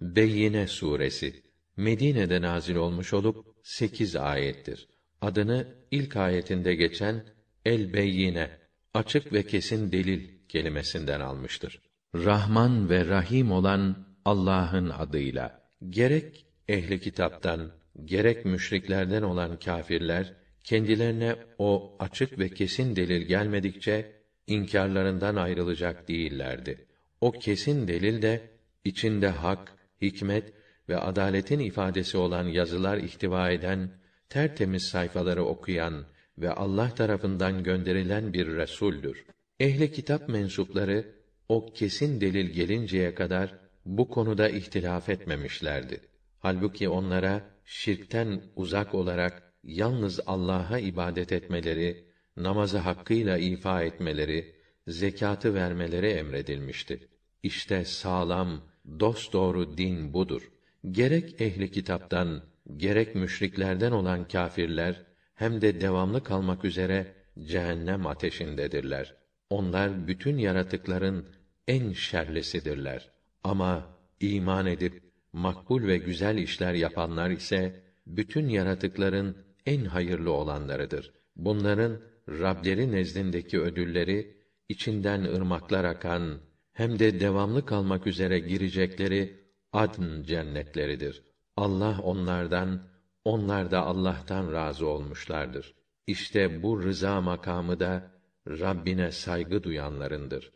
Beyyine suresi Medine'de nazil olmuş olup 8 ayettir. Adını ilk ayetinde geçen El Beyyine açık ve kesin delil kelimesinden almıştır. Rahman ve Rahim olan Allah'ın adıyla. Gerek ehli kitaptan, gerek müşriklerden olan kâfirler kendilerine o açık ve kesin delil gelmedikçe inkârlarından ayrılacak değillerdi. O kesin delil de içinde hak, hikmet ve adaletin ifadesi olan yazılar ihtiva eden tertemiz sayfaları okuyan ve Allah tarafından gönderilen bir resuldür. Ehli kitap mensupları o kesin delil gelinceye kadar bu konuda ihtilaf etmemişlerdi. Halbuki onlara şirkten uzak olarak yalnız Allah'a ibadet etmeleri, namazı hakkıyla ifa etmeleri, zekatı vermeleri emredilmişti. İşte sağlam, dosdoğru din budur. Gerek ehli kitaptan, gerek müşriklerden olan kâfirler hem de devamlı kalmak üzere cehennem ateşindedirler. Onlar bütün yaratıkların en şerlisidirler. Ama iman edip makbul ve güzel işler yapanlar ise bütün yaratıkların en hayırlı olanlarıdır. Bunların Rableri nezdindeki ödülleri içinden ırmaklar akan hem de devamlı kalmak üzere girecekleri adn cennetleridir. Allah onlardan, onlar da Allah'tan razı olmuşlardır. İşte bu rıza makamı da Rabbine saygı duyanlarındır.